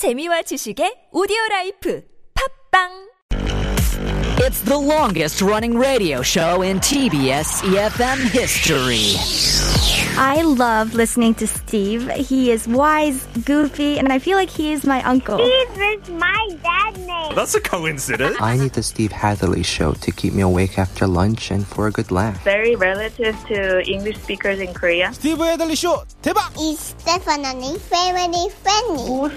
재미와 지식의 오디오 라이프 팝빵 It's the longest running radio show in TBS EFM history. I love listening to Steve. He is wise, goofy, and I feel like he is my uncle. Steve is my dad's name. That's a coincidence. I need the Steve Hatherley show to keep me awake after lunch and for a good laugh. very relative to English speakers in Korea. 스티브 헤들리 쇼 대박! Is definitely family friendly. most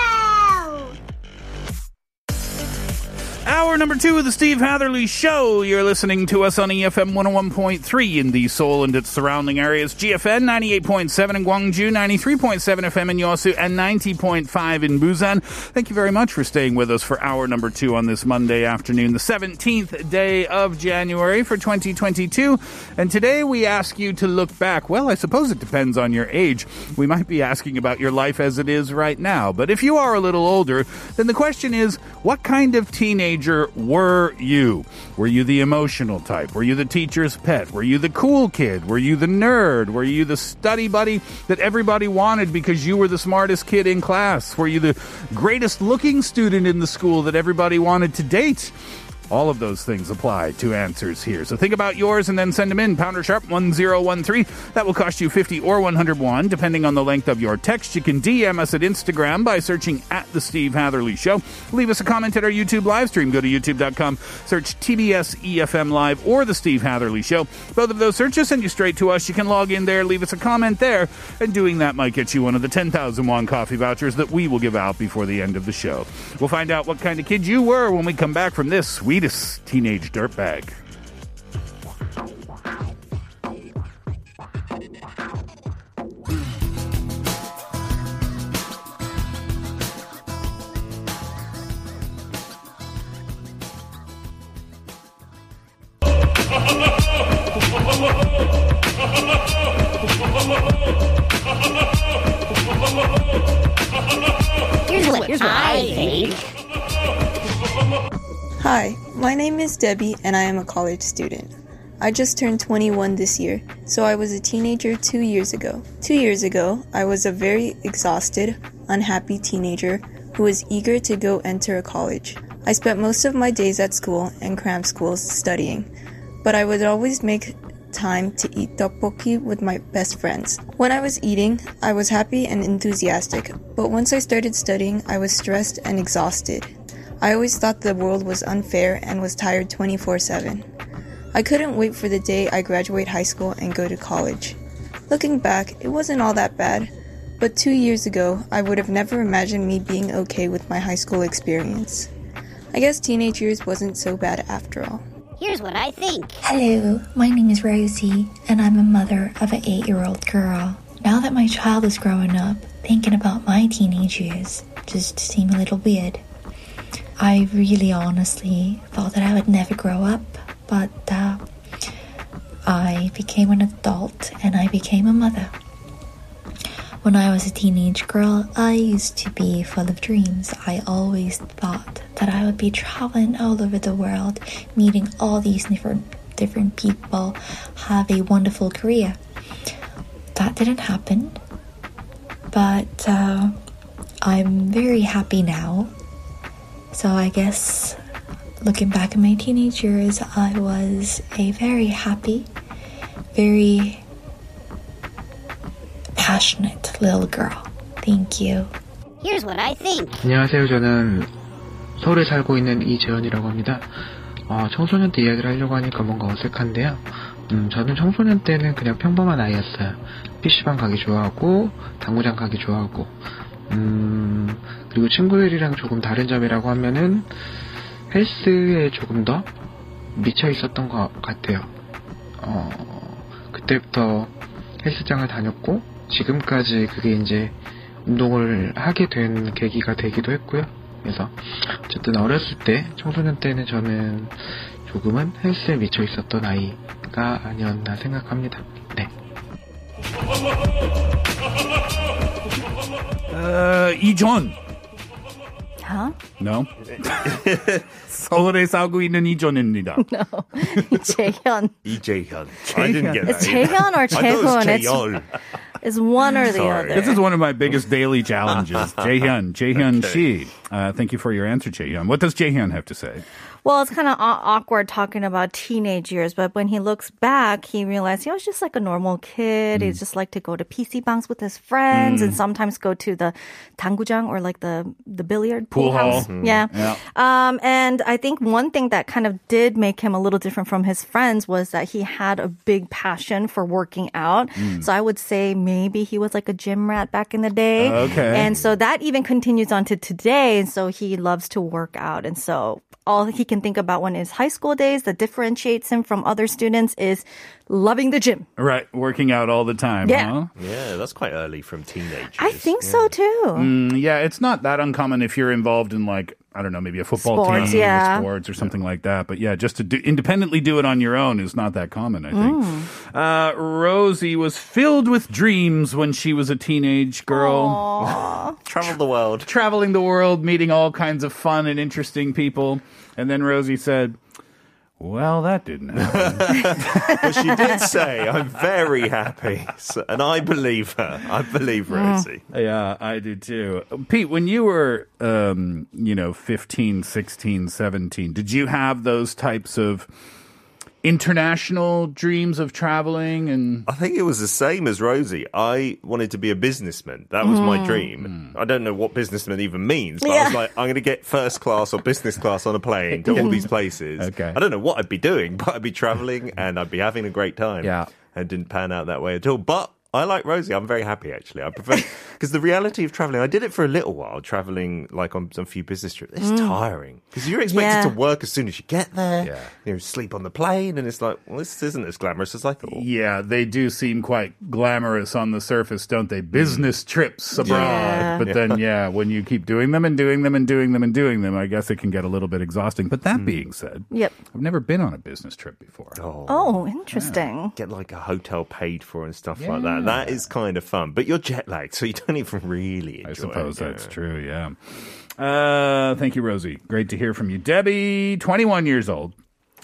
Hour number two of the Steve Hatherley Show. You're listening to us on EFM 101.3 in the Seoul and its surrounding areas, GFN 98.7 in Gwangju, 93.7 FM in Yosu, and 90.5 in Busan. Thank you very much for staying with us for hour number two on this Monday afternoon, the 17th day of January for 2022. And today we ask you to look back. Well, I suppose it depends on your age. We might be asking about your life as it is right now. But if you are a little older, then the question is, what kind of teenager were you? Were you the emotional type? Were you the teacher's pet? Were you the cool kid? Were you the nerd? Were you the study buddy that everybody wanted because you were the smartest kid in class? Were you the greatest looking student in the school that everybody wanted to date? All of those things apply to answers here. So think about yours and then send them in. Pounder sharp 1013. That will cost you 50 or 101, depending on the length of your text. You can DM us at Instagram by searching at The Steve Hatherley Show. Leave us a comment at our YouTube live stream. Go to youtube.com, search TBS EFM Live or The Steve Hatherley Show. Both of those searches send you straight to us. You can log in there, leave us a comment there, and doing that might get you one of the 10,000 won coffee vouchers that we will give out before the end of the show. We'll find out what kind of kid you were when we come back from this sweetest teenage dirtbag. Hi, my name is Debbie and I am a college student. I just turned 21 this year, so I was a teenager two years ago. Two years ago, I was a very exhausted, unhappy teenager who was eager to go enter a college. I spent most of my days at school and cram schools studying, but I would always make time to eat tteokbokki with my best friends. When I was eating, I was happy and enthusiastic, but once I started studying, I was stressed and exhausted. I always thought the world was unfair and was tired 24 7. I couldn't wait for the day I graduate high school and go to college. Looking back, it wasn't all that bad, but two years ago, I would have never imagined me being okay with my high school experience. I guess teenage years wasn't so bad after all. Here's what I think. Hello, my name is Rosie, and I'm a mother of an eight year old girl. Now that my child is growing up, thinking about my teenage years just seemed a little weird. I really honestly thought that I would never grow up, but uh, I became an adult and I became a mother. When I was a teenage girl, I used to be full of dreams. I always thought that I would be traveling all over the world, meeting all these different different people, have a wonderful career. That didn't happen, but uh, I'm very happy now. So I guess looking back at my teenage years, I was a very happy, very passionate little girl. Thank you. Here's what I think. 안녕하세요. 저는 서울에 살고 있는 이재현이라고 합니다. 어, 청소년 때 이야기를 하려고 하니까 뭔가 어색한데요. 음, 저는 청소년 때는 그냥 평범한 아이였어요. PC방 가기 좋아하고, 당구장 가기 좋아하고, 음, 그리고 친구들이랑 조금 다른 점이라고 하면은 헬스에 조금 더 미쳐 있었던 것 같아요. 어, 그때부터 헬스장을 다녔고, 지금까지 그게 이제 운동을 하게 된 계기가 되기도 했고요. 그래서 어쨌든 어렸을 때 청소년 때는 저는 조금은 헬스에 미쳐 있었던 아이가 아니었나 생각합니다. 네. Uh, E. John. Huh? No. 서울에 살고 있는 이존입니다. No. 재현. 이재현. I didn't get that. It's 재현 or I thought it was 재훈. It's, 재열. it's one or the Sorry. other. This is one of my biggest daily challenges. Jaehyun, Jaehyun Shi. Uh, thank you for your answer, Jaehyun. What does Jaehyun have to say? Well, it's kind of awkward talking about teenage years, but when he looks back, he realized he was just like a normal kid. Mm. He just liked to go to PC banks with his friends and sometimes go to the 당구장 or like the the billiard Pool hall. house. Mm. Yeah. Yeah. Um, and I think one thing that kind of did make him a little different from his friends was that he had a big passion for working out. Mm. So I would say maybe he was like a gym rat back in the day. Okay. And so that even continues on to today. And so he loves to work out. And so all he can think about when his high school days that differentiates him from other students is loving the gym. Right, working out all the time, Yeah. huh? Yeah, that's quite early from teenagers. I think so too. Mm, yeah, it's not that uncommon if you're involved in like I don't know, maybe a football Sports, team, or sports, or something like that. But yeah, just to do, independently do it on your own is not that common. I think. Mm. Uh, Rosie was filled with dreams when she was a teenage girl. Travel the world. traveling the world, meeting all kinds of fun and interesting people. And then Rosie said, "Well, that didn't happen." But she did say, I'm very happy. So, and I believe her. I believe Rosie. Yeah, I do too. Pete, when you were, um, you know, 15, 16, 17, did you have those types of international dreams of traveling and I think it was the same as Rosie. I wanted to be a businessman. That was my Mm. dream. I don't know what businessman even means, but I was like, I'm going to get first class or business class on a plane to all these places. Okay. I don't know what I'd be doing, but I'd be traveling and I'd be having a great time. Yeah. And didn't pan out that way at all. But I like Rosie. I'm very happy actually. I prefer because the reality of traveling. I did it for a little while, traveling like on some few business trips. It's mm. tiring because you're expected Yeah. to work as soon as you get there. Yeah. You know, sleep on the plane, and it's like, well, this isn't as glamorous as I thought. Yeah, they do seem quite glamorous on the surface, don't they? Business mm. trips abroad. Yeah. But then, yeah, when you keep doing them and doing them and doing them and doing them, I guess it can get a little bit exhausting. But that mm. being said, Yep. I've never been on a business trip before. Oh, oh interesting. get like a hotel paid for and stuff like that. That is kind of fun, but you're jet lagged, so you don't even really enjoy I suppose it. that's true, yeah. Uh, thank you, Rosie. Great to hear from you. Debbie, 21 years old.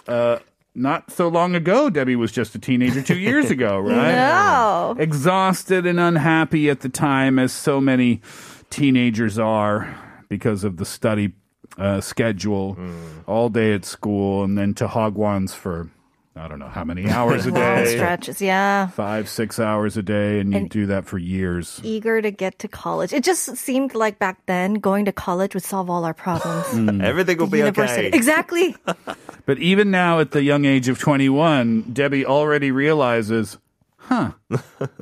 Uh, not so long ago, Debbie was just a teenager two years ago, right? No. Exhausted and unhappy at the time, as so many teenagers are because of the study uh, schedule, Mm. all day at school, and then to hagwons for I don't know how many hours a Long day. stretches, yeah. Five, six hours a day, and you And- do that for years. Eager to get to college. It just seemed like back then going to college would solve all our problems. Mm. Everything will be University. okay. Exactly. But even now, at the young age of 21, Debbie already realizes, huh,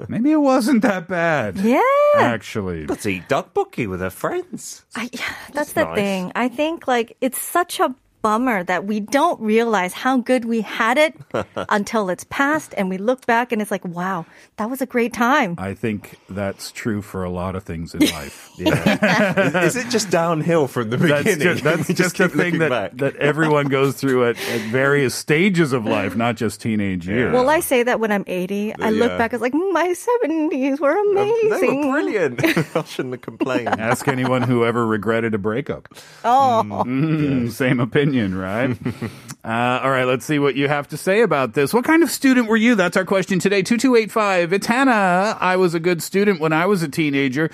maybe it wasn't that bad. Yeah. Actually. Let's eat tteokbokki with her friends. I, that's the nice. thing. I think like it's such a bummer that we don't realize how good we had it until it's past and we look back and it's like, wow, that was a great time. I think that's true for a lot of things in life. Yeah. is, is it just downhill from the That's beginning? just, that's We just a thing that, back. that everyone goes through at, at various stages of life, not just teenage years. Well, I say that when I'm 80, I look Yeah. back, it's like, "Mm, my 70s were amazing. They were brilliant. I shouldn't have complained. Ask anyone who ever regretted a breakup. Oh. Mm, Same opinion, right? uh, all right, let's see what you have to say about this. What kind of student were you? That's our question today. 2285. It's Hannah. I was a good student when I was a teenager.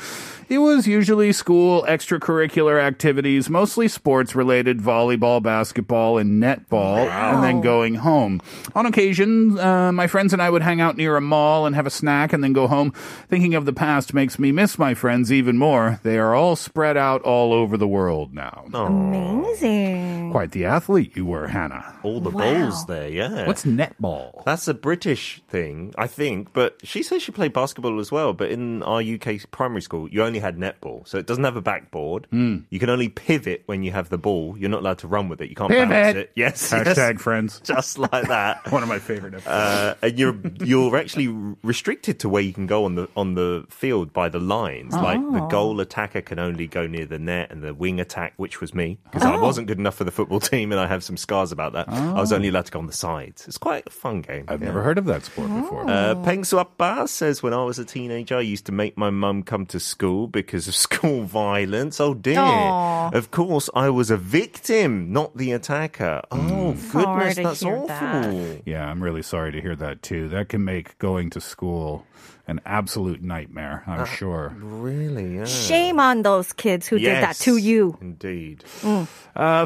It was usually school extracurricular activities, mostly sports related, volleyball, basketball, and netball, and then going home. On occasion, uh, my friends and I would hang out near a mall and have a snack and then go home. Thinking of the past makes me miss my friends even more. They are all spread out all over the world now. Amazing. Quite the athlete you were, Hannah. all the Wow. balls there. Yeah. What's netball? That's a British thing, I think. But she says she played basketball as well. But in our UK primary school, you only had netball, so it doesn't have a backboard. Hmm. You can only pivot when you have the ball. You're not allowed to run with it. You can't bounce Pivot. it. Yes. Hashtag yes. friends. Just like that. One of my favorite episodes. Uh, and you're you're actually restricted to where you can go on the on the field by the lines. Like the Oh. goal attacker can only go near the net, and the wing attack, which was me, because I Oh. wasn't good enough for the football team, and I have some scars about that. I was Oh. only allowed to go on the sides. It's quite a fun game. I've never heard of that sport before. Uh, Peng Suappa says, when I was a teenager, I used to make my mum come to school because of school violence. Oh dear. Aw. Of course, I was a victim, not the attacker. Oh, Sorry goodness, that's awful. that. Yeah, I'm really sorry to hear that too. That can make going to school an absolute nightmare, I'm Uh, sure. Really? Yeah. Shame on those kids who did that to you. Indeed. Uh,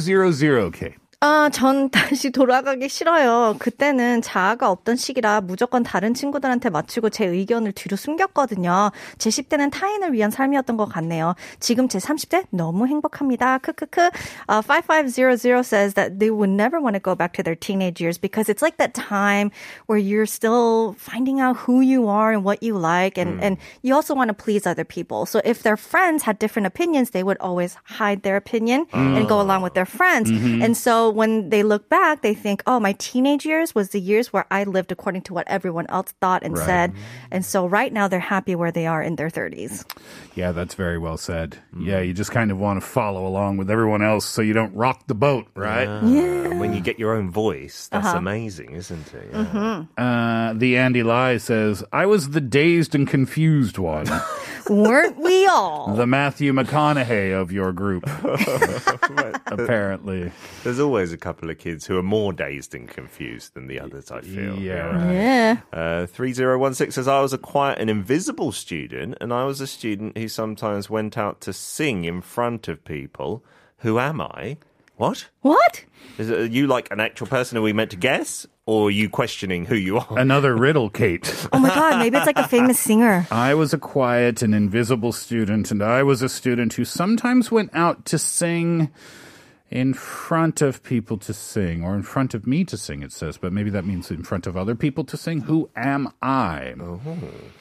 5500K. 아, 전 다시 돌아가기 싫어요. 그때는 자아가 없던 시기라 무조건 다른 친구들한테 맞추고 제 의견을 뒤로 숨겼거든요. 제 10대는 타인을 위한 삶이었던 것 같네요. 지금 제 30대 너무 행복합니다. 크크크. Uh, 5500 says that they would never want to go back to their teenage years because it's like that time where you're still finding out who you are and what you like and, and you also want to please other people. So if their friends had different opinions, they would always hide their opinion and go along with their friends. Mhm. And so when they look back, they think, oh, my teenage years was the years where I lived according to what everyone else thought and Right. said. And so right now they're happy where they are in their 30s. Yeah, that's very well said. Yeah, you just kind of want to follow along with everyone else so you don't rock the boat, right? Yeah. When you get your own voice, that's Uh-huh. amazing, isn't it? Yeah. Mm-hmm. Uh, the Andy Lai says, I was the dazed and confused one. Weren't we all? the Matthew McConaughey of your group. Apparently. There's always a couple of kids who are more dazed and confused than the others, I feel. Yeah. Yeah. Uh, 3016 says, I was a quiet and invisible student, and I was a student who sometimes went out to sing in front of people. Who am I? What? What? Is it, are you like an actual person who we meant to guess? Or are you questioning who you are? Another riddle, Kate. Oh my God, maybe it's like a famous singer. I was a quiet and invisible student, and I was a student who sometimes went out to sing in front of people to sing, or in front of me to sing, it says, but maybe that means in front of other people to sing. Who am I? Oh,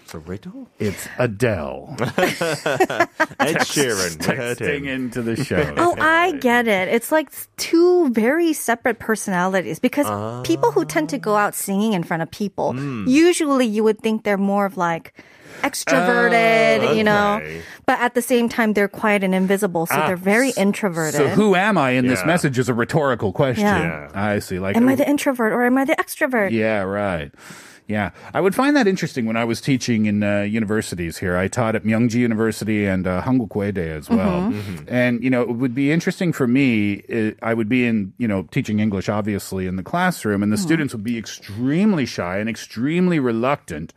it's a riddle? It's Adele. Ed Sheeran. Texting into the show. Oh, I get it. It's like two very separate personalities because Ah. people who tend to go out singing in front of people, Hmm. usually you would think they're more of like extroverted, Oh, you know. But at the same time, they're quiet and invisible, so Ah, they're very introverted. So who am I in this message is a rhetorical question. Yeah. I see. Like, am I the introvert or am I the extrovert? Yeah, right. Yeah, I would find that interesting when I was teaching in uh, universities here. I taught at Myongji University and uh, Hanguk as well. Mhm. And, you know, it would be interesting for me. uh I would be in, you know, teaching English, obviously, in the classroom, and the students would be extremely shy and extremely reluctant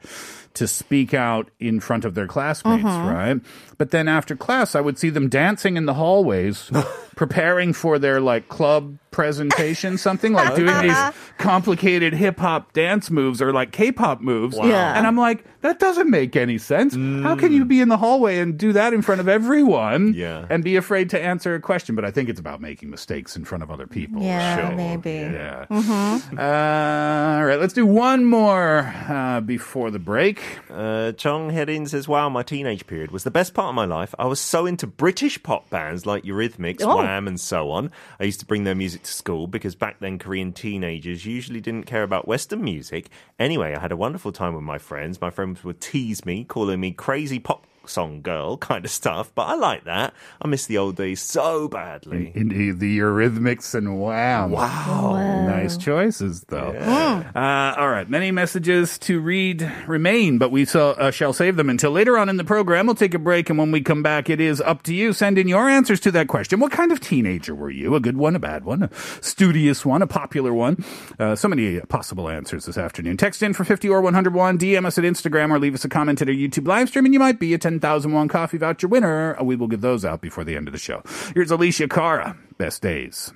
to speak out in front of their classmates, Mhm. right? But then after class, I would see them dancing in the hallways, preparing for their like club presentation, something like doing these complicated hip hop dance moves or like K-pop moves. Wow. Yeah. And I'm like, that doesn't make any sense. How can you be in the hallway and do that in front of everyone Yeah. and be afraid to answer a question? But I think it's about making mistakes in front of other people. Yeah, sure. maybe. Yeah. Mm-hmm. Uh, all right, let's do one more uh, before the break. Uh, Chong Hedin says, Wow, my teenage period was the best part of my life. I was so into British pop bands like Eurythmics, Oh. Wham, and so on. I used to bring their music to school because back then Korean teenagers usually didn't care about Western music. Anyway, I had a wonderful time with my friends. My friends would tease me, calling me crazy pop song girl kind of stuff, but I like that. I miss the old days so badly. Indeed, the Eurythmics and Wham. Wow. Nice choices, though. Uh, all right, many messages to read remain, but we so, uh, shall save them until later on in the program. We'll take a break, and when we come back, it is up to you. Send in your answers to that question. What kind of teenager were you? A good one, a bad one, a studious one, a popular one? Uh, so many possible answers this afternoon. Text in for 50 or 101, DM us at Instagram, or leave us a comment at our YouTube live stream, and you might be a 10,000 won coffee voucher winner. We will give those out before the end of the show. Here's Alessia Cara. Best days.